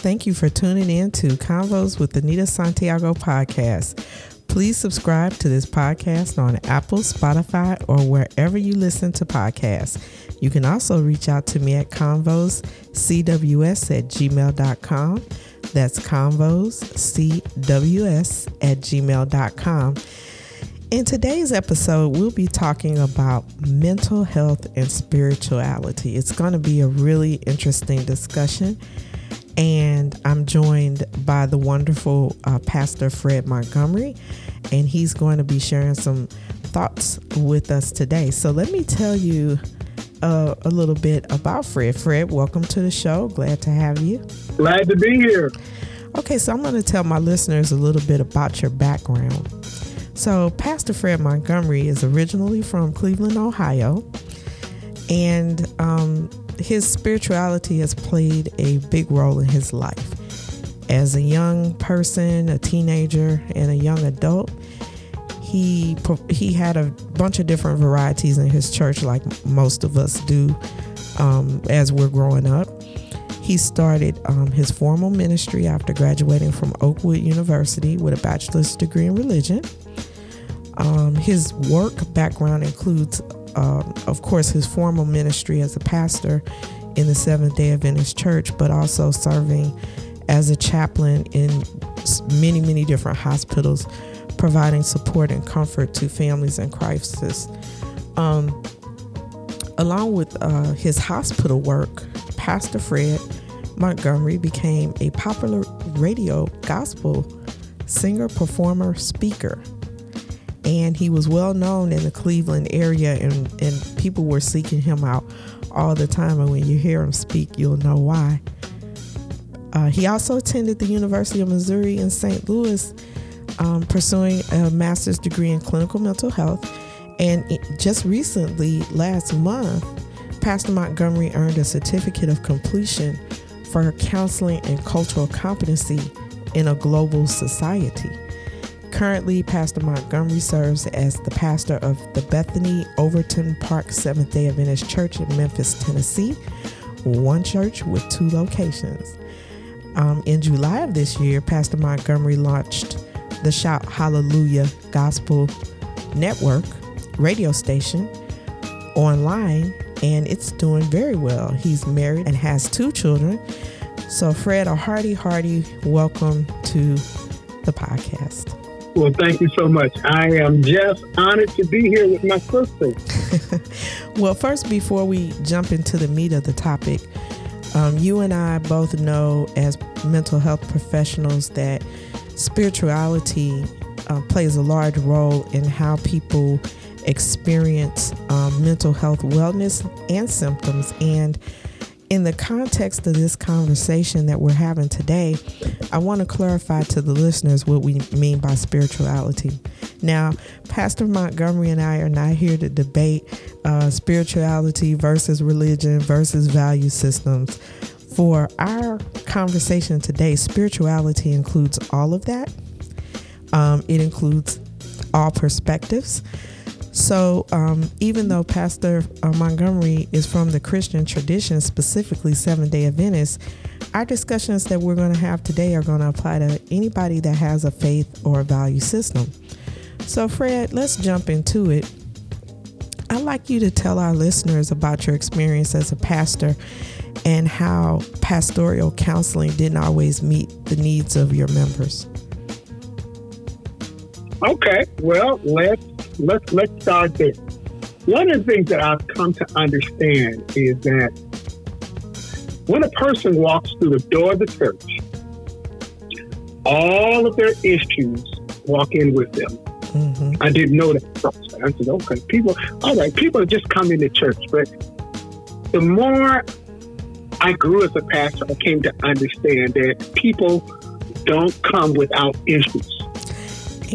Thank you for tuning in to Convos with Anita Santiago podcast. Please subscribe to this podcast on Apple, Spotify, or wherever you listen to podcasts. You can also reach out to me at convoscws at gmail.com. That's convoscws at gmail.com. In today's episode, we'll be talking about mental health and spirituality. It's going to be a really interesting discussion. And I'm joined by the wonderful uh, Pastor Fred Montgomery, and he's going to be sharing some thoughts with us today. So, let me tell you uh, a little bit about Fred. Fred, welcome to the show. Glad to have you. Glad to be here. Okay, so I'm going to tell my listeners a little bit about your background. So, Pastor Fred Montgomery is originally from Cleveland, Ohio, and um, his spirituality has played a big role in his life. As a young person, a teenager, and a young adult, he he had a bunch of different varieties in his church, like most of us do um, as we're growing up. He started um, his formal ministry after graduating from Oakwood University with a bachelor's degree in religion. Um, his work background includes, um, of course, his formal ministry as a pastor in the Seventh day Adventist Church, but also serving as a chaplain in many, many different hospitals, providing support and comfort to families in crisis. Um, along with uh, his hospital work, Pastor Fred Montgomery became a popular radio gospel singer, performer, speaker and he was well known in the Cleveland area, and, and people were seeking him out all the time. And when you hear him speak, you'll know why. Uh, he also attended the University of Missouri in St. Louis, um, pursuing a master's degree in clinical mental health. And just recently, last month, Pastor Montgomery earned a certificate of completion for her counseling and cultural competency in a global society. Currently, Pastor Montgomery serves as the pastor of the Bethany Overton Park Seventh day Adventist Church in Memphis, Tennessee, one church with two locations. Um, in July of this year, Pastor Montgomery launched the Shout Hallelujah Gospel Network radio station online, and it's doing very well. He's married and has two children. So, Fred, a hearty, hearty welcome to the podcast. Well, thank you so much. I am just honored to be here with my sister. well, first, before we jump into the meat of the topic, um, you and I both know as mental health professionals that spirituality uh, plays a large role in how people experience um, mental health wellness and symptoms. And in the context of this conversation that we're having today, I want to clarify to the listeners what we mean by spirituality. Now, Pastor Montgomery and I are not here to debate uh, spirituality versus religion versus value systems. For our conversation today, spirituality includes all of that. Um, it includes all perspectives. So, um, even though Pastor uh, Montgomery is from the Christian tradition, specifically Seven day Adventist, our discussions that we're going to have today are going to apply to anybody that has a faith or a value system. So, Fred, let's jump into it. I'd like you to tell our listeners about your experience as a pastor and how pastoral counseling didn't always meet the needs of your members. Okay, well, let's let's let's start there. One of the things that I've come to understand is that when a person walks through the door of the church, all of their issues walk in with them. Mm-hmm. I didn't know that. I said, okay, people, all right, people are just coming to church. But the more I grew as a pastor, I came to understand that people don't come without issues.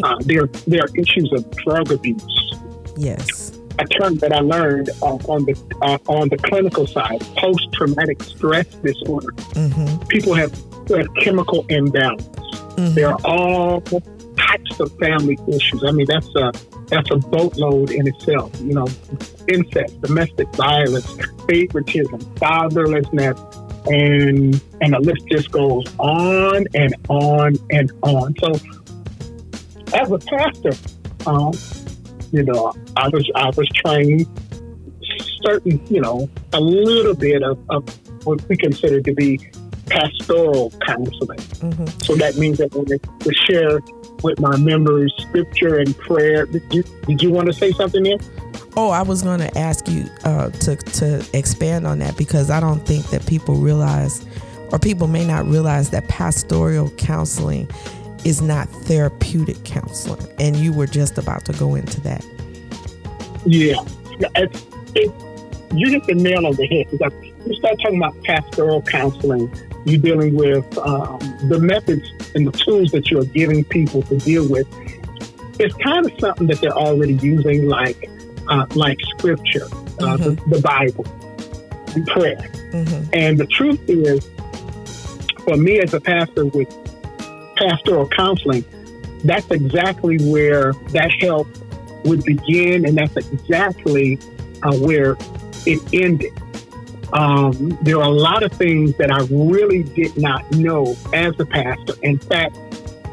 Uh, there, there are issues of drug abuse. Yes. A term that I learned uh, on the uh, on the clinical side, post traumatic stress disorder. Mm-hmm. People have, have chemical imbalance. Mm-hmm. There are all types of family issues. I mean, that's a that's a boatload in itself. You know, incest, domestic violence, favoritism, fatherlessness, and and the list just goes on and on and on. So, as a pastor, um, you know, I was I was trained certain, you know, a little bit of, of what we consider to be pastoral counseling. Mm-hmm. So that means that when to share with my members scripture and prayer. Did you, did you want to say something there? Oh, I was going to ask you uh, to to expand on that because I don't think that people realize, or people may not realize that pastoral counseling is not therapeutic counseling, and you were just about to go into that. Yeah, it, it, you hit the nail on the head because you start talking about pastoral counseling. You're dealing with um, the methods and the tools that you're giving people to deal with. It's kind of something that they're already using, like uh, like scripture, uh, mm-hmm. the, the, Bible, and prayer. Mm-hmm. And the truth is, for me as a pastor with pastoral counseling, that's exactly where that help would begin, and that's exactly uh, where it ended. Um, there are a lot of things that I really did not know as a pastor. In fact,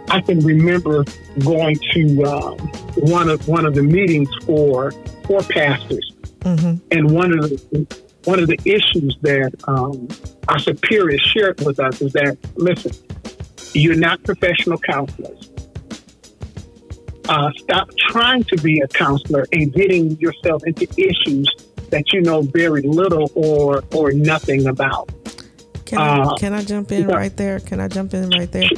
I can remember going to um, one of one of the meetings for for pastors, mm-hmm. and one of the one of the issues that um, our superiors shared with us is that listen, you're not professional counselors. Uh, stop trying to be a counselor and getting yourself into issues that you know very little or or nothing about. Can I, uh, can I jump in right there? Can I jump in right there?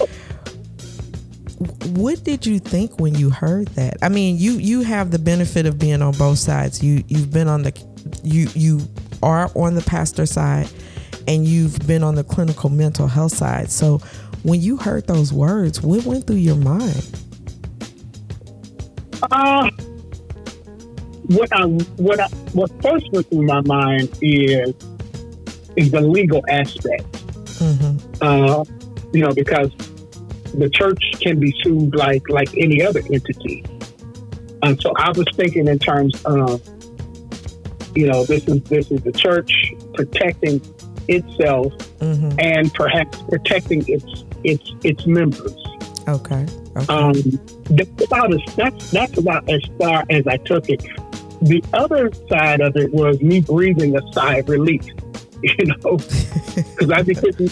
What did you think when you heard that? I mean, you you have the benefit of being on both sides. You you've been on the you you are on the pastor side and you've been on the clinical mental health side. So when you heard those words, what went through your mind? Uh, what I what I, what first went through my mind is is the legal aspect. Mm-hmm. Uh, you know, because the church can be sued like like any other entity. And so I was thinking in terms of, you know, this is this is the church protecting itself mm-hmm. and perhaps protecting its its its members. Okay. okay. Um, that's about as that's that's about as far as I took it. The other side of it was me breathing a sigh of relief, you know, because I'd be sitting,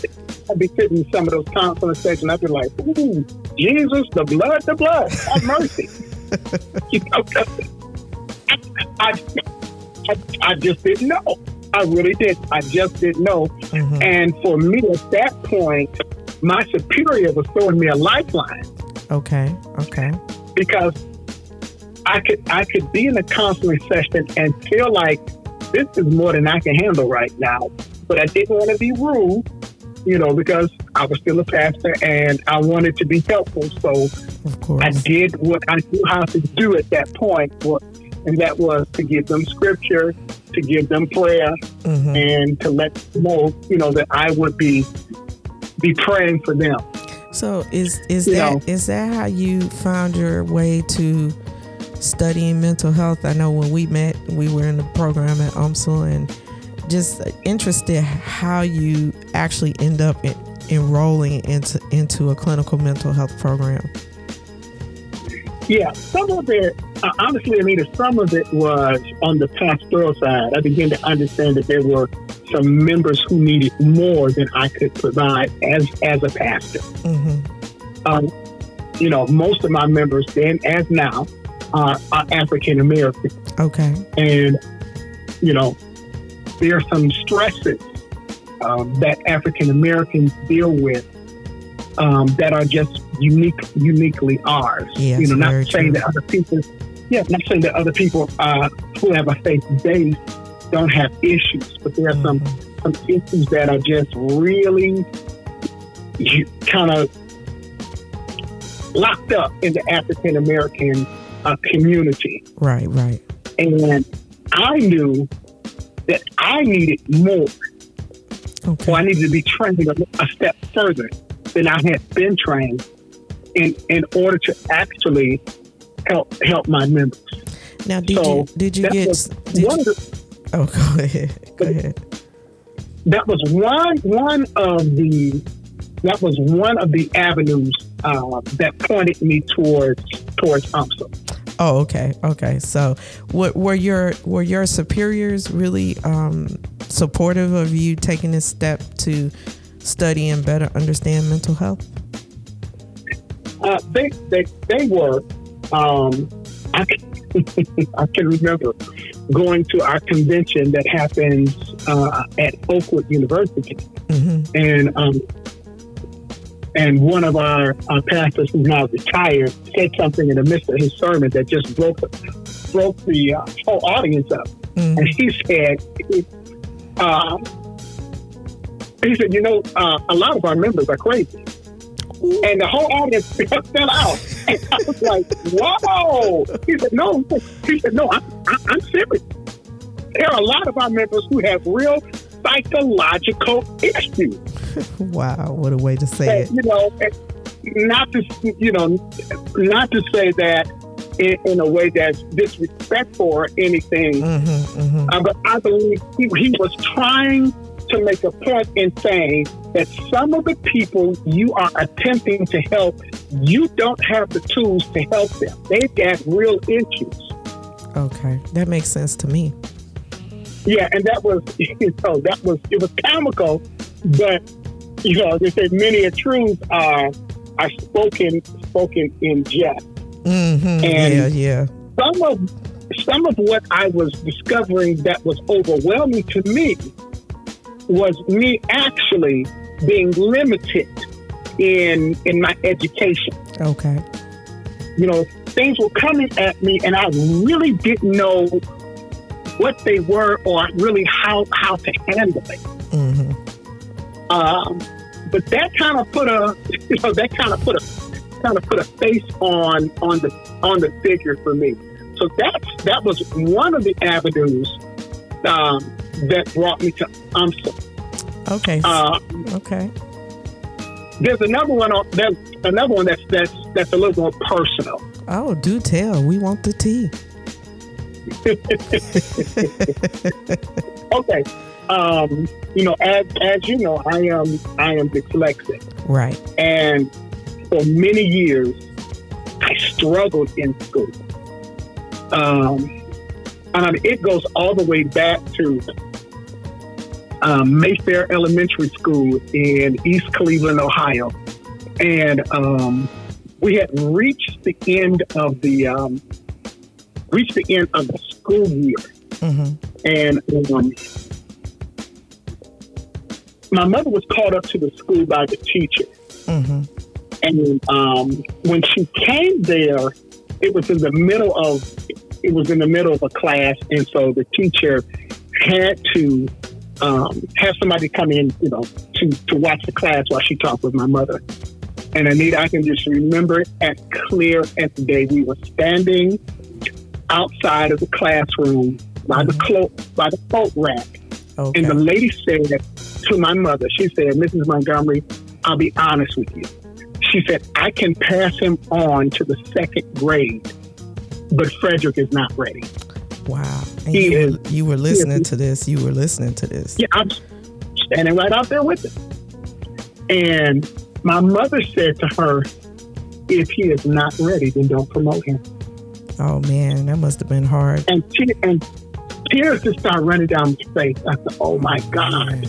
I'd be sitting in some of those counseling sessions. I'd be like, "Ooh, Jesus, the blood, the blood, have mercy." you know, I, I, I just didn't know. I really did. I just didn't know. Mm-hmm. And for me at that point, my superior was throwing me a lifeline. Okay. Okay. Because I could I could be in a counseling session and feel like this is more than I can handle right now. But I didn't want to be rude, you know, because I was still a pastor and I wanted to be helpful. So I did what I knew how to do at that point, and that was to give them scripture, to give them prayer, mm-hmm. and to let them know, you know, that I would be be praying for them. So is is you that is that how you found your way to studying mental health. I know when we met, we were in the program at UMSL and just interested how you actually end up in, enrolling into into a clinical mental health program. Yeah, some of it, uh, honestly, Anita, some of it was on the pastoral side. I began to understand that there were some members who needed more than I could provide as as a pastor. Mm-hmm. Um, you know, most of my members then, as now, are, are African American. Okay. And, you know, there are some stresses um, that African Americans deal with um, that are just unique, uniquely ours. Yes, you know, not saying true. that other people, yeah, not saying that other people uh, who have a faith base don't have issues, but there are mm-hmm. some some issues that are just really kind of locked up in the African American a community. Right, right. And I knew that I needed more. Okay. So I needed to be trained a, a step further than I had been trained in in order to actually help help my members. Now, did so you did you get? Did you, the, oh, go ahead. Go ahead. that was one one of the that was one of the avenues uh, that pointed me towards towards UMSL. Oh, okay, okay. So, what, were your were your superiors really um, supportive of you taking this step to study and better understand mental health? Uh, they, they they were. Um, I can, I can remember going to our convention that happens uh, at Oakwood University, mm-hmm. and um, and one of our, our pastors who's now retired said something in the midst of his sermon that just broke broke the uh, whole audience up. Mm-hmm. And he said, uh, he said, you know, uh, a lot of our members are crazy. And the whole audience fell out. And I was like, whoa. He said, no. He said, no, I'm, I'm serious. There are a lot of our members who have real psychological issues. wow, what a way to say it. You know, not to you know, not to say that in, in a way that's disrespectful or anything, mm-hmm, mm-hmm. Uh, but I believe he, he was trying to make a point in saying that some of the people you are attempting to help, you don't have the tools to help them. They've got real issues. Okay, that makes sense to me. Yeah, and that was you know that was it was comical, but you know they say many a truth are are spoken spoken in jest. Mm-hmm. And yeah, yeah. Some of some of what I was discovering that was overwhelming to me was me actually being limited in in my education. Okay. You know, things were coming at me and I really didn't know what they were or really how how to handle it. Mm-hmm. Um, but that kind of put a you know that kind of put a kind of put a face on on the on the figure for me. So that's that was one of the avenues um, that brought me to UMSL. Okay. Uh, okay. There's another one. On, there's another one that's that's that's a little more personal. Oh, do tell. We want the tea. okay. Um, you know, as as you know, I am I am dyslexic. Right. And for many years, I struggled in school. Um, and it goes all the way back to um, Mayfair Elementary School in East Cleveland, Ohio, and um, we had reached the end of the um, reached the end of the school year, mm-hmm. and um, my mother was called up to the school by the teacher, mm-hmm. and um, when she came there, it was in the middle of it was in the middle of a class, and so the teacher had to um, have somebody come in, you know, to, to watch the class while she talked with my mother. And Anita, I can just remember it as clear as the day. We were standing outside of the classroom by the mm-hmm. by the coat rack. Okay. And the lady said to my mother, she said, Mrs. Montgomery, I'll be honest with you. She said, I can pass him on to the second grade, but Frederick is not ready. Wow. And he you, is, were, you were listening to this. You were listening to this. Yeah, I'm standing right out there with him. And my mother said to her, if he is not ready, then don't promote him. Oh man, that must have been hard. And, te- and tears just start running down my face. I said, "Oh my God."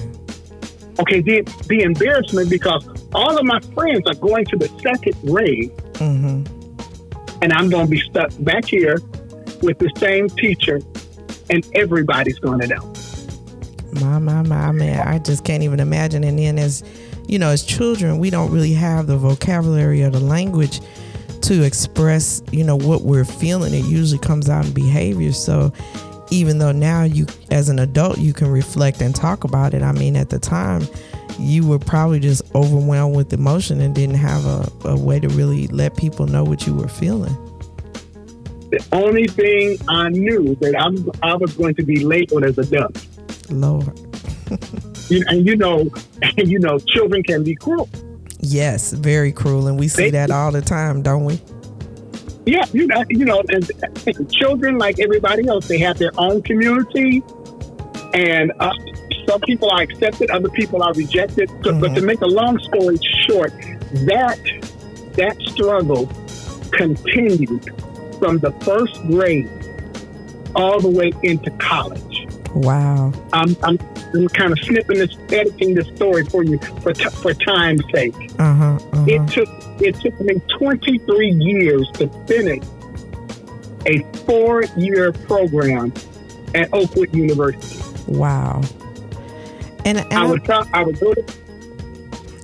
Okay, the the embarrassment because all of my friends are going to the second grade, mm-hmm. and I'm going to be stuck back here with the same teacher, and everybody's going to know. My my my man, I just can't even imagine. And then as you know, as children, we don't really have the vocabulary or the language to express, you know, what we're feeling. It usually comes out in behavior. So even though now you as an adult you can reflect and talk about it, I mean at the time you were probably just overwhelmed with emotion and didn't have a, a way to really let people know what you were feeling. The only thing I knew that I'm I was going to be labeled as a duck. Lord. you, and you know, and you know, children can be cruel. Yes, very cruel, and we see they, that all the time, don't we? Yeah, you know, you know, and children, like everybody else, they have their own community, and uh, some people are accepted, other people are rejected. So, mm-hmm. But to mm-hmm. make a long story short, that that struggle continued from the first grade all the way into college. Wow. I'm, I'm, I'm kind of snipping this, editing this story for you for, t- for time's sake. Uh-huh, uh-huh. It took it took me 23 years to finish a four year program at Oakwood University. Wow. And, and I would talk, I would go to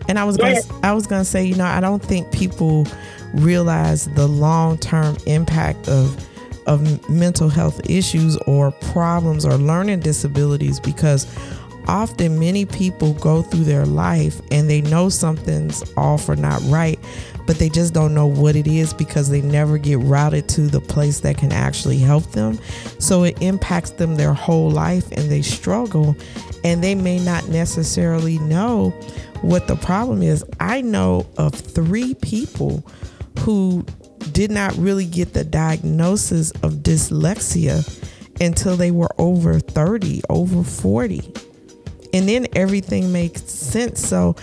and I was gonna, I was gonna say, you know, I don't think people realize the long term impact of of mental health issues or problems or learning disabilities because often many people go through their life and they know something's off or not right, but they just don't know what it is because they never get routed to the place that can actually help them. So it impacts them their whole life and they struggle and they may not necessarily know what the problem is. I know of three people who did not really get the diagnosis of dyslexia until they were over 30, over 40. And then everything makes sense. So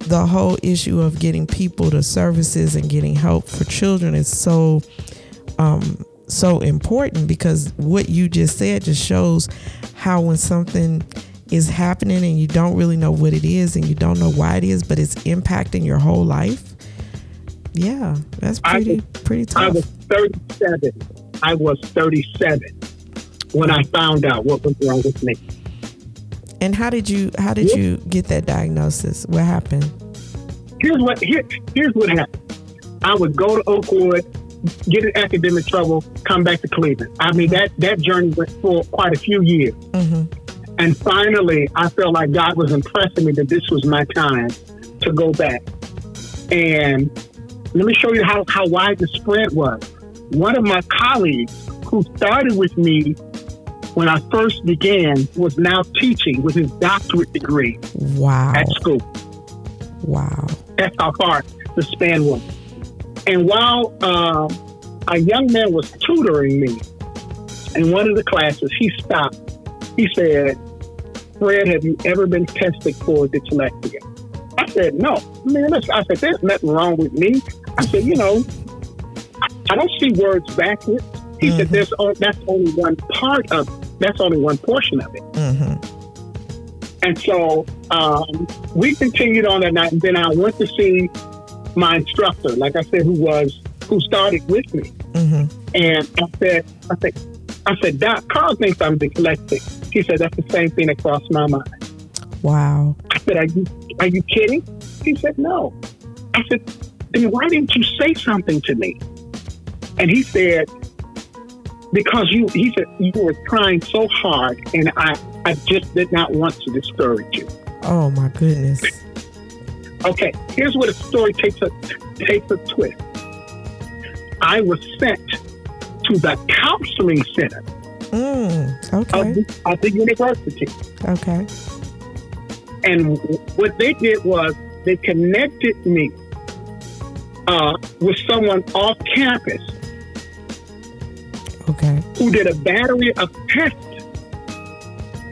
the whole issue of getting people to services and getting help for children is so um, so important because what you just said just shows how when something is happening and you don't really know what it is and you don't know why it is, but it's impacting your whole life. Yeah, that's pretty was, pretty tough. I was 37. I was 37 when I found out what was wrong with me. And how did you how did you get that diagnosis? What happened? Here's what here, here's what happened. I would go to Oakwood, get in academic trouble, come back to Cleveland. I mean that that journey went for quite a few years. Mm-hmm. And finally, I felt like God was impressing me that this was my time to go back. And let me show you how, how wide the spread was. One of my colleagues who started with me when I first began was now teaching with his doctorate degree wow. at school. Wow. That's how far the span was. And while uh, a young man was tutoring me in one of the classes, he stopped. He said, Fred, have you ever been tested for dyslexia? I said, no. Man, I said, there's nothing wrong with me. I said, you know, I don't see words backwards. He mm-hmm. said, "There's that's only one part of it. that's only one portion of it." Mm-hmm. And so um, we continued on that night, and then I went to see my instructor, like I said, who was who started with me, mm-hmm. and I said, I said, I said, Doc, Carl thinks I'm dyslexic. He said, that's the same thing that crossed my mind. Wow. I said, are you are you kidding? He said, no. I said, then why didn't you say something to me? And he said, because you, he said, you were trying so hard and I, I just did not want to discourage you. Oh my goodness. Okay, here's where the story takes a, takes a twist. I was sent to the counseling center mm, okay. of, the, of the university. Okay. And what they did was they connected me uh, with someone off campus okay. who did a battery of tests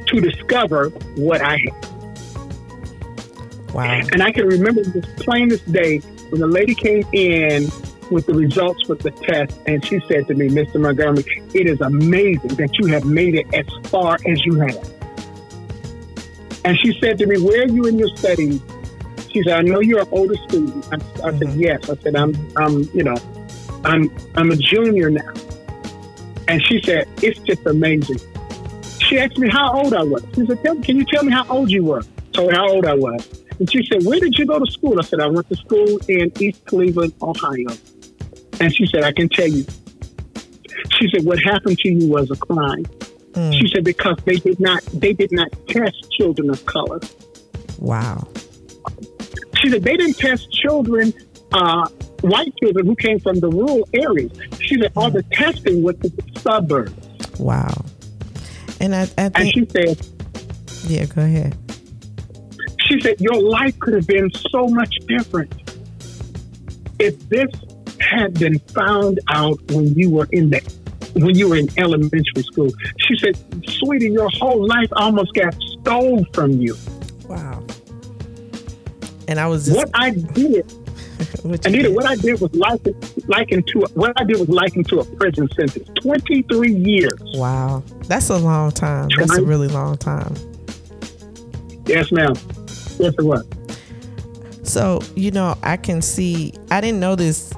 to discover what I had. Wow. And I can remember this plainest day when the lady came in with the results with the test, and she said to me, Mr. Montgomery, it is amazing that you have made it as far as you have. And she said to me, Where are you in your studies? She said, I know you're an older student. I, I mm-hmm. said, Yes. I said, I'm I'm, you know, I'm I'm a junior now. And she said, It's just amazing. She asked me how old I was. She said, Can you tell me how old you were? Told her how old I was. And she said, Where did you go to school? I said, I went to school in East Cleveland, Ohio. And she said, I can tell you. She said, What happened to you was a crime. Mm. She said because they did not they did not test children of color. Wow. She said they didn't test children, uh, white children who came from the rural areas. She said all the testing was the suburbs. Wow. And I, I think, and she said, "Yeah, go ahead." She said your life could have been so much different if this had been found out when you were in the when you were in elementary school. She said, Sweetie, your whole life almost got stole from you. And I was just, what I did. what Anita, did. what I did was liken, likened to what I did was likened to a prison sentence. Twenty three years. Wow, that's a long time. That's a really long time. Yes, ma'am. Yes, it was. So, you know, I can see, I didn't know this,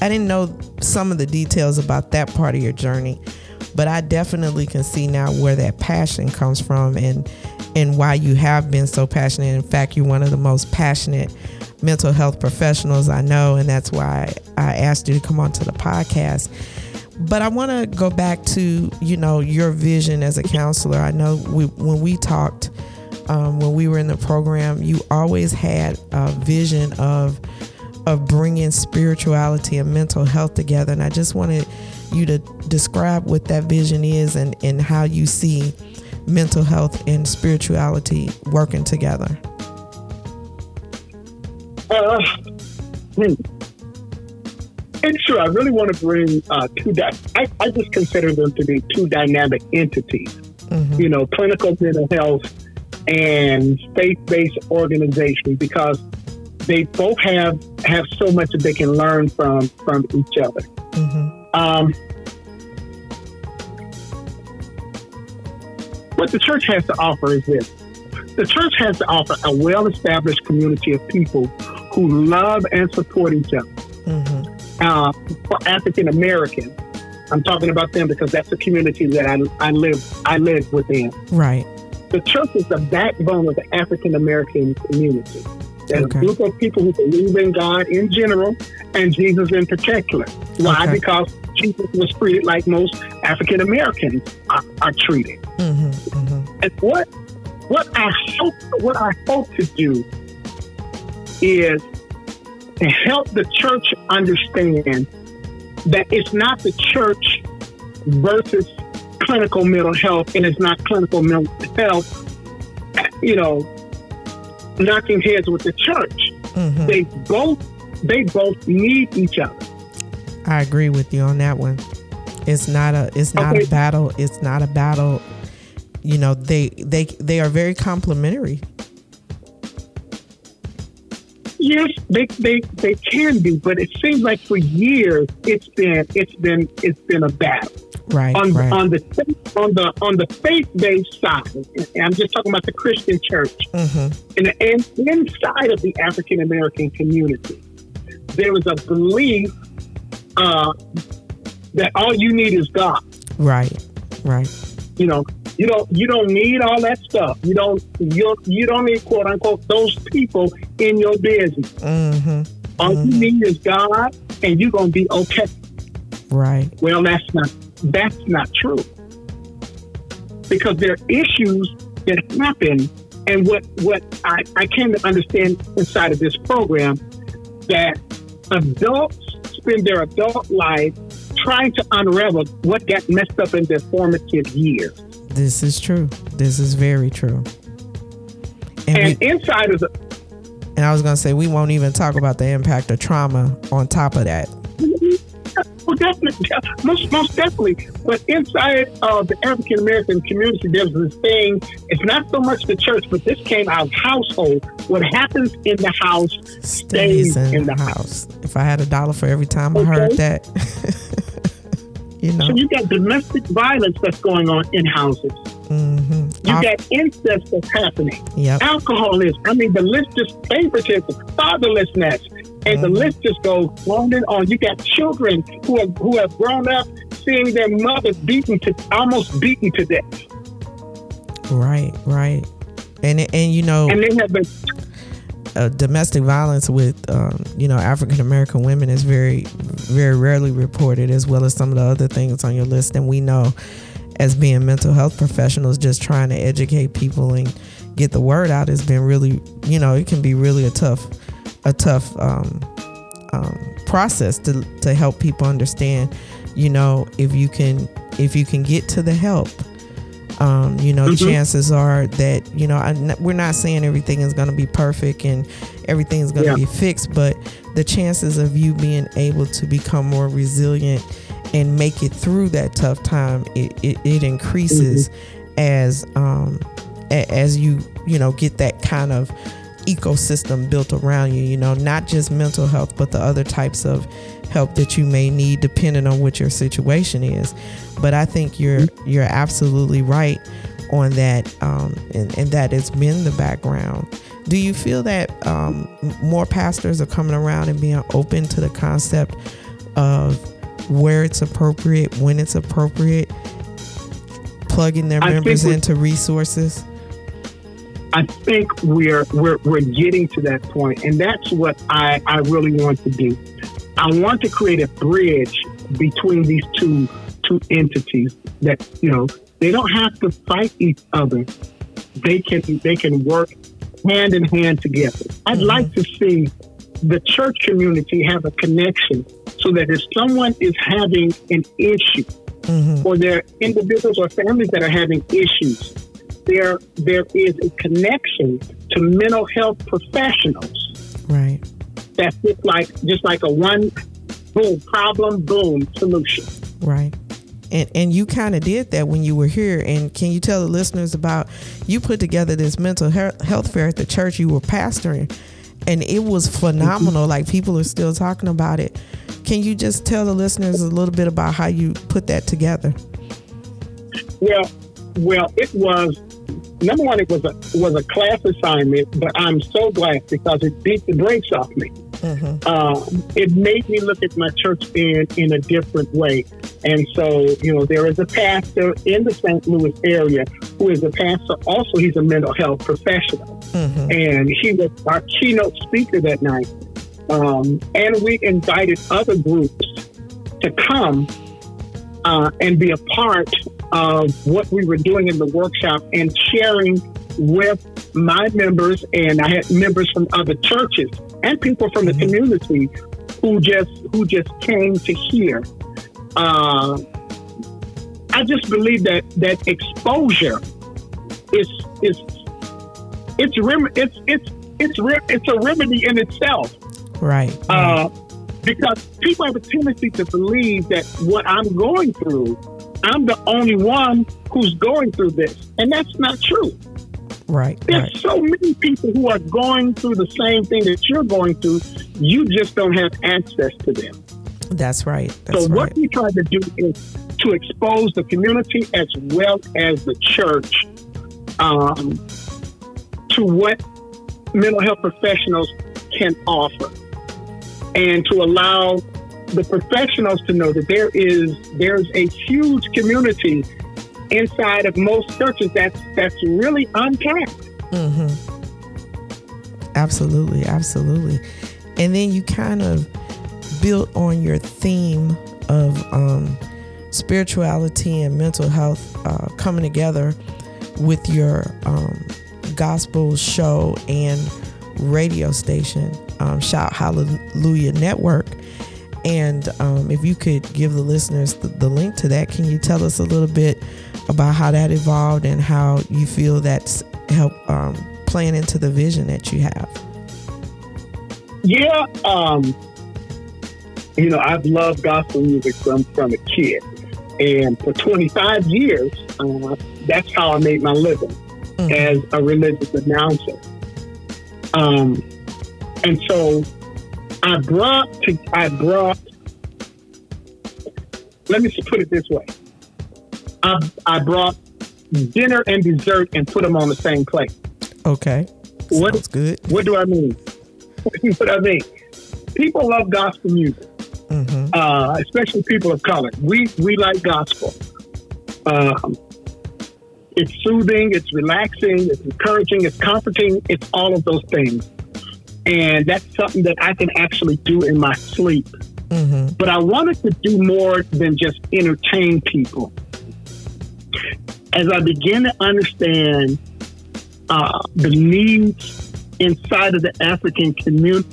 I didn't know some of the details about that part of your journey, but I definitely can see now where that passion comes from and and why you have been so passionate. In fact, you're one of the most passionate mental health professionals I know, and that's why I asked you to come onto the podcast. But I want to go back to, you know, your vision as a counselor. I know we, when we talked um, when we were in the program, you always had a vision of of bringing spirituality and mental health together. And I just wanted you to describe what that vision is and, and how you see mental health and spirituality working together. Uh, hmm. It's true. I really want to bring uh, two. Di- I, I just consider them to be two dynamic entities. Mm-hmm. You know, clinical mental health and faith-based organization because they both have have so much that they can learn from from each other. Mm-hmm. Um, what the church has to offer is this: the church has to offer a well-established community of people who love and support each other. Mm-hmm. Uh, for African Americans, I'm talking about them because that's the community that I, I live I live within. Right. The church is the backbone of the African American community. There's Okay. a group of people who believe in God in general and Jesus in particular. Why? Okay. Because Jesus was treated like most African Americans are, are treated. Mm-hmm. Mm-hmm. And what what I hope what I hope to do is to help the church understand that it's not the church versus clinical mental health, and it's not clinical mental health, you know, knocking heads with the church. Mm-hmm. They both they both need each other. I agree with you on that one. It's not a it's not Okay. a battle. It's not a battle. You know, they they they are very complimentary. Yes, they, they they can be, but it seems like for years it's been it's been it's been a battle. Right. on right. on the on the on the faith based side, and I'm just talking about the Christian church, mm-hmm. and, and inside of the African American community, there is a belief uh, that all you need is God. Right. Right. You know, you don't you don't need all that stuff. You don't you don't, you don't need quote unquote those people in your business. Mm-hmm. All you need is God, and you're gonna be okay. Right. Well, that's not that's not true because there are issues that happen, and what what I, I came to understand inside of this program that adults spend their adult life trying to unravel what got messed up in their formative years, This is true. This is very true. And, and we, inside of the and I was gonna say we won't even talk about the impact of trauma on top of that. Definitely, most, most definitely. But inside of the African American community, there's this thing. It's not so much the church, but this came out of household. What happens in the house Stays in, the house. If I had a dollar for every time I heard that, you know. So you got domestic violence that's going on in houses. hmm You got incest that's happening. yep. Alcoholism. I mean, the list just favoritism, fatherlessness, and the list just goes on and on. You got children who have who have grown up seeing their mother beaten to almost beaten to death, Right. Right. And and you know. and they have been uh, domestic violence with um, you know African American women is very very rarely reported, as well as some of the other things on your list. And we know, as being mental health professionals, just trying to educate people and get the word out has been really you know it can be really a tough a tough um, um, process to to help people understand. You know, if you can if you can get to the help um, you know, Mhm. chances are that you know I, we're not saying everything is going to be perfect and everything is going to Yeah. be fixed, but the chances of you being able to become more resilient and make it through that tough time, it, it, it increases as um, as you you know get that kind of ecosystem built around you you know not just mental health but the other types of help that you may need depending on what your situation is. But i think you're you're absolutely right on that um, and, and that it's been the background. Do you feel that um, more pastors are coming around and being open to the concept of where it's appropriate when it's appropriate plugging their members into resources I think we're we're we're getting to that point, and that's what I I really want to do. I want to create a bridge between these two two entities that you know they don't have to fight each other. They can they can work hand in hand together. I'd mm-hmm. like to see the church community have a connection so that if someone is having an issue mm-hmm. or there are individuals or families that are having issues there there is a connection to mental health professionals. Right. That's just like just like a one boom problem boom solution. Right. And, and you kind of did that when you were here. And can you tell the listeners about you put together this mental health fair at the church you were pastoring, and it was phenomenal. Mm-hmm. Like people are still talking about it. Can you just tell the listeners a little bit about how you put that together? Well, well, it was number one, it was a was a class assignment, but I'm so glad because it beat the brakes off me. Mm-hmm. Um, it made me look at my church in in a different way. And so, you know, there is a pastor in the St. Louis area who is a pastor. Also, he's a mental health professional, mm-hmm. and he was our keynote speaker that night. Um, and we invited other groups to come uh, and be a part of what we were doing in the workshop and sharing with my members, and I had members from other churches and people from the mm-hmm. community who just who just came to hear. Uh, I just believe that that exposure is is it's it's it's it's it's a remedy in itself. Right. Uh, because people have a tendency to believe that what I'm going through I'm the only one who's going through this. And that's not true. Right. There's right. so many people who are going through the same thing that you're going through. You just don't have access to them. That's right. That's so, right. what we try to do is to expose the community as well as the church um, to what mental health professionals can offer and to allow the professionals to know that there is there's a huge community inside of most churches that's that's really untapped. Mm-hmm. Absolutely, absolutely. And then you kind of built on your theme of um, spirituality and mental health uh, coming together with your um, gospel show and radio station, um, Shout Hallelujah Network. And um, if you could give the listeners the, the, link to that, can you tell us a little bit about how that evolved and how you feel that's helped um, playing into the vision that you have? Yeah, um, you know, I've loved gospel music from from a kid, and for 25 years, uh, that's how I made my living mm-hmm. as a religious announcer. Um, and so I brought to I brought. Let me put it this way. I I brought dinner and dessert and put them on the same plate. Okay. What, Sounds good. What do I mean? what do I mean? People love gospel music, mm-hmm. uh, especially people of color. We we like gospel. Um, it's soothing, it's relaxing, it's encouraging, it's comforting, it's all of those things. And that's something that I can actually do in my sleep. Mm-hmm. But I wanted to do more than just entertain people. As I begin to understand uh, the needs inside of the African community,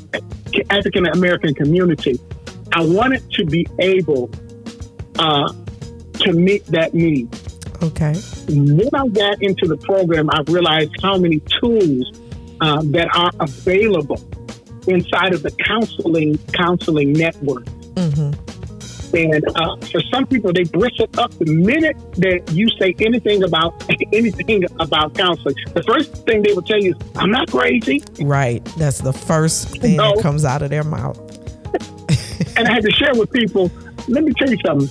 African American community, I wanted to be able uh, to meet that need. Okay. When I got into the program, I realized how many tools um, that are available inside of the counseling counseling network. Mm-hmm. And uh, for some people, they bristle up the minute that you say anything about anything about counseling. The first thing they will tell you is, "I'm not crazy." Right. That's the first thing no. that comes out of their mouth. and I had to share with people. Let me tell you something.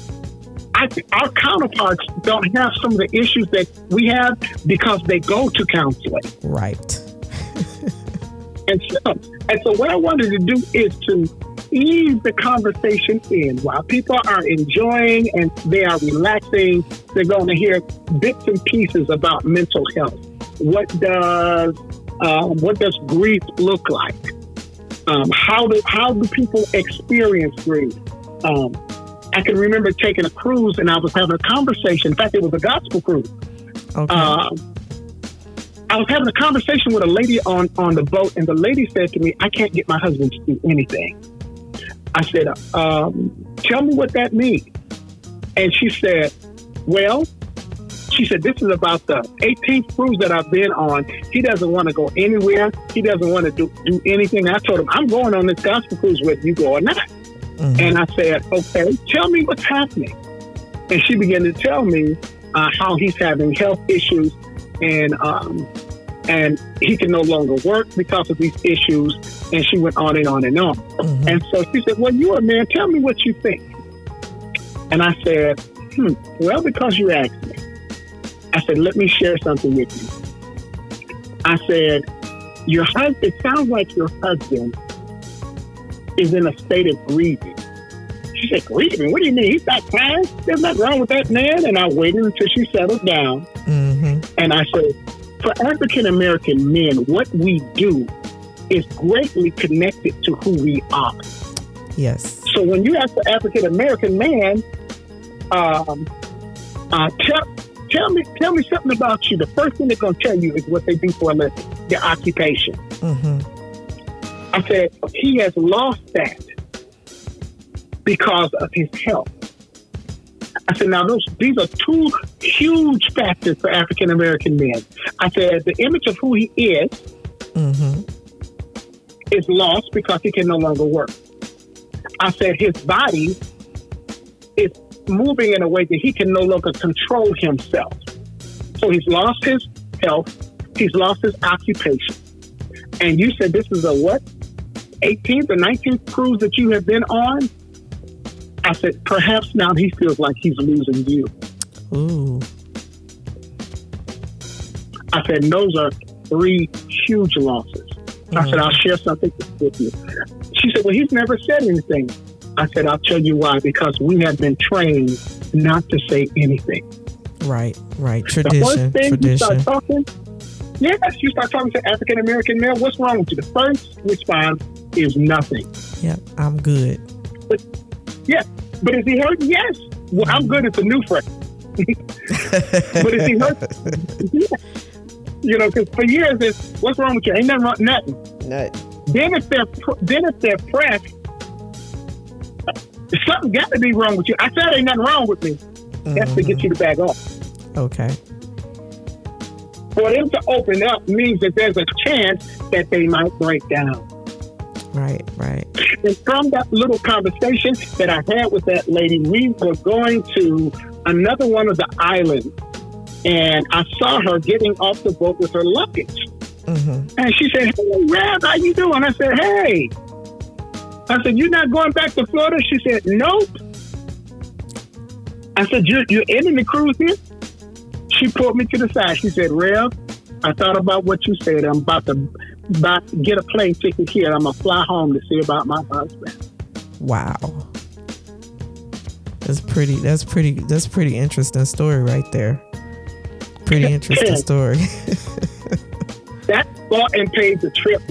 I, our counterparts don't have some of the issues that we have because they go to counseling. Right. And so, and so, what I wanted to do is to ease the conversation in while people are enjoying and they are relaxing. They're going to hear bits and pieces about mental health. What does um, what does grief look like? Um, how do how do people experience grief? Um, I can remember taking a cruise and I was having a conversation. In fact, it was a gospel cruise. Okay. Uh, I was having a conversation with a lady on, on the boat, and the lady said to me, I can't get my husband to do anything. I said, um, Tell me what that means. And she said, Well, she said, This is about the 18th cruise that I've been on. He doesn't want to go anywhere. He doesn't want to do, do anything. I told him, I'm going on this gospel cruise with you go or not. Mm-hmm. And I said, Okay, tell me what's happening. And she began to tell me uh, how he's having health issues and um, and he can no longer work because of these issues. And she went on and on and on. Mm-hmm. And so she said, Well, you're a man, tell me what you think. And I said, Hmm, well, because you asked me. I said, Let me share something with you. I said, Your husband, it sounds like your husband is in a state of grieving. She said, grieving? What do you mean? He's not crying. There's nothing wrong with that man. And I waited until she settled down. Mm-hmm. And I said, for African American men, what we do is greatly connected to who we are. Yes. So when you ask the African American man, um, uh, tell, tell me tell me something about you. The first thing they're going to tell you is what they do for a living, their occupation. Mm-hmm. I said, he has lost that because of his health. I said, now those these are two huge factors for African American men. I said the image of who he is mm-hmm. is lost because he can no longer work. I said his body is moving in a way that he can no longer control himself. So he's lost his health, he's lost his occupation. And you said this is a what? 18th or 19th cruise that you have been on? I said, perhaps now he feels like he's losing you. Ooh. I said, those are three huge losses. Mm-hmm. I said, I'll share something with you. She said, Well, he's never said anything. I said, I'll tell you why, because we have been trained not to say anything. Right, right. Tradition. The first thing tradition. you start talking, yes, you start talking to African American male, what's wrong with you? The first response is nothing. Yep, I'm good. But yeah, but is he hurt? Yes. Well, I'm good. It's a new friend. but is he hurt? yeah. You know, because for years it's what's wrong with you? Ain't nothing wrong, nothing. Nothing. Then if they're then if they're pressed, something got to be wrong with you. I said ain't nothing wrong with me. Mm-hmm. That's to get you to back off. Okay. For them to open up means that there's a chance that they might break down. Right, right. And from that little conversation that I had with that lady, we were going to another one of the islands, and I saw her getting off the boat with her luggage. Mm-hmm. And she said, "Hey, Rev, how you doing?" I said, "Hey." I said, "You're not going back to Florida?" She said, "Nope." I said, "You're you're ending the cruise here?" She pulled me to the side. She said, "Rev, I thought about what you said. I'm about to about get a plane ticket here. I'm gonna fly home to see about my husband. Wow. That's pretty. That's pretty. That's pretty interesting story right there. Pretty interesting story. that bought and paid the trip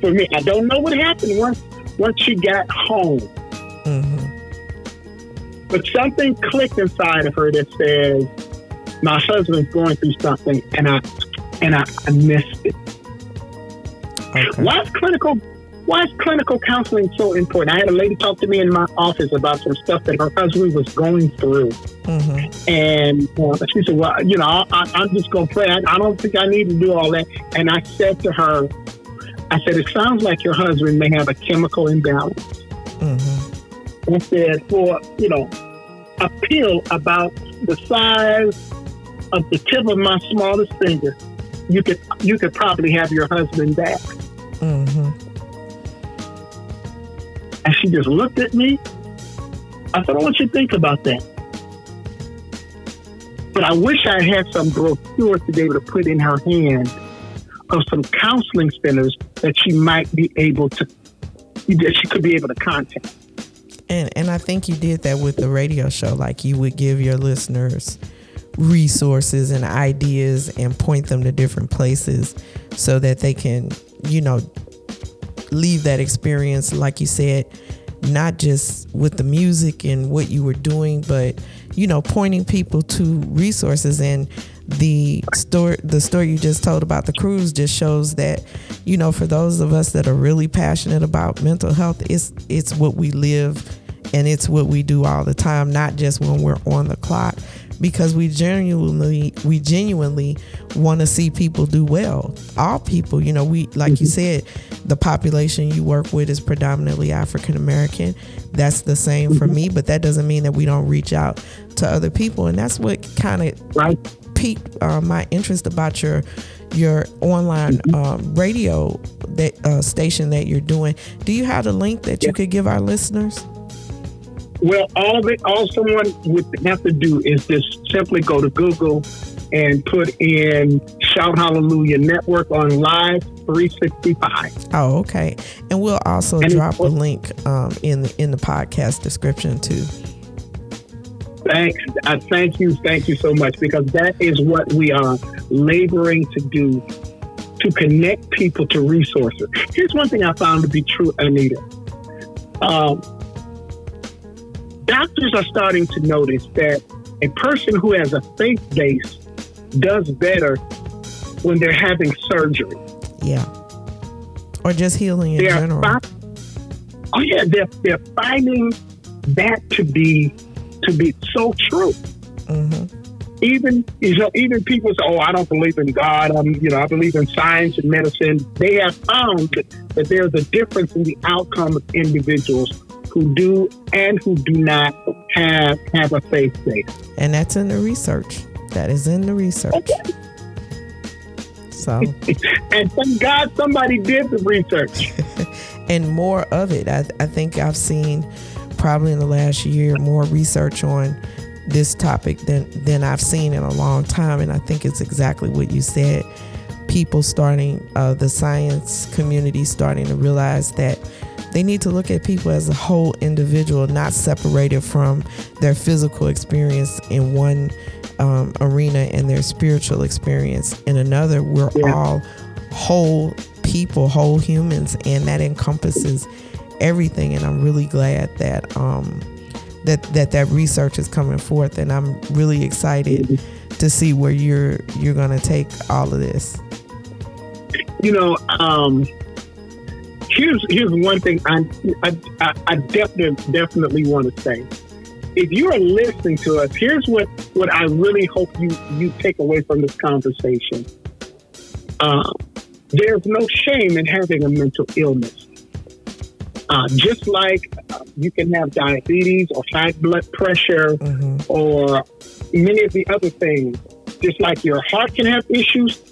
for me. I don't know what happened once once she got home. Mm-hmm. But something clicked inside of her that says, "My husband's going through something, and I and I, I missed it." Okay. Why is clinical why is clinical counseling so important? I had a lady talk to me in my office about some stuff that her husband was going through. Mm-hmm. And uh, she said, Well, you know, I, am just going to pray. I, I, don't think I need to do all that. And I said to her, I said, It sounds like your husband may have a chemical imbalance. Mm-hmm. and said, for, you know, a pill about the size of the tip of my smallest finger, you could you could probably have your husband back. Mm-hmm. And she just looked at me. I said, I want you to think about that. But I wish I had some brochure to be able to put in her hand of some counseling centers that she might be able to that she could be able to contact. And and I think you did that with the radio show. Like you would give your listeners resources and ideas and point them to different places so that they can, you know, leave that experience, like you said, not just with the music and what you were doing, but you know, pointing people to resources. And the story the story you just told about the cruise just shows that you know for those of us that are really passionate about mental health it's it's what we live and it's what we do all the time not just when we're on the clock because we genuinely we genuinely want to see people do well all people you know we like mm-hmm. you said the population you work with is predominantly african american that's the same mm-hmm. for me but that doesn't mean that we don't reach out to other people and that's what kind of right. piqued uh, my interest about your your online mm-hmm. um, radio that uh, station that you're doing do you have a link that you could give our listeners well, all that all someone would have to do is just simply go to Google and put in Shout Hallelujah Network on Live 365. Oh, okay. And we'll also and drop a link um, in the in the podcast description too. Thanks. I thank you. Thank you so much because that is what we are laboring to do to connect people to resources. Here's one thing I found to be true, Anita. Um, doctors are starting to notice that a person who has a faith base does better when they're having surgery. Yeah. Or just healing in they're general. Fi- oh yeah, they're they're finding that to be to be so true. Mm-hmm. Even you know, even people say, "Oh, I don't believe in God. I'm, you know, I believe in science and medicine." They have found that there's a difference in the outcome of individuals who do and who do not have have a faith base. And that's in the research. That is in the research. Okay. So and thank God somebody did the research. and more of it. I, I think I've seen probably in the last year more research on this topic than than I've seen in a long time. And I think it's exactly what you said. People starting, uh, the science community starting to realize that they need to look at people as a whole individual, not separated from their physical experience in one um, arena and their spiritual experience in another. We're yeah. all whole people, whole humans, and that encompasses everything. And I'm really glad that um, that that that research is coming forth, and I'm really excited mm-hmm. to see where you're you're going to take all of this. You know, um, here's here's one thing I I, I definitely definitely want to say. If you are listening to us, here's what what I really hope you you take away from this conversation. Uh, there's no shame in having a mental illness. Uh, just like uh, you can have diabetes or high blood pressure mm-hmm. or many of the other things, just like your heart can have issues,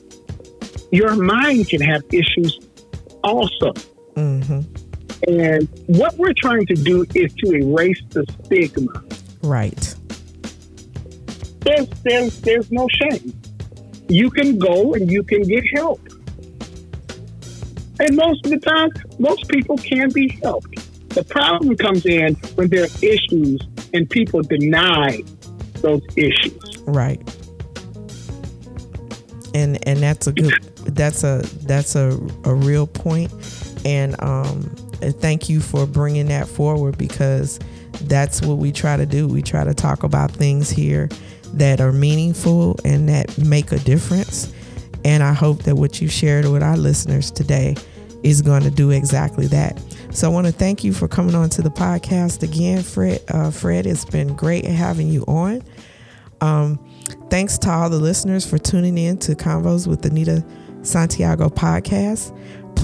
your mind can have issues also. Mm-hmm. And what we're trying to do is to erase the stigma. Right. There's, there's, there's no shame. You can go and you can get help. And most of the time, most people can be helped. The problem comes in when there are issues and people deny those issues. Right. And and that's a good that's a that's a, a real point and um, thank you for bringing that forward because that's what we try to do. We try to talk about things here that are meaningful and that make a difference. And I hope that what you shared with our listeners today is going to do exactly that. So I want to thank you for coming on to the podcast again, Fred. Uh, Fred, it's been great having you on. Um, thanks to all the listeners for tuning in to Convos with Anita Santiago podcast.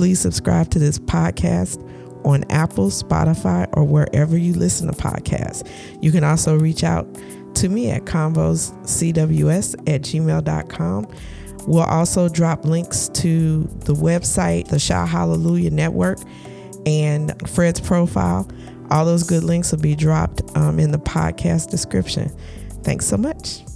Please subscribe to this podcast on Apple, Spotify, or wherever you listen to podcasts. You can also reach out to me at convoscws at gmail.com. We'll also drop links to the website, the Shout Hallelujah Network, and Fred's profile. All those good links will be dropped um, in the podcast description. Thanks so much.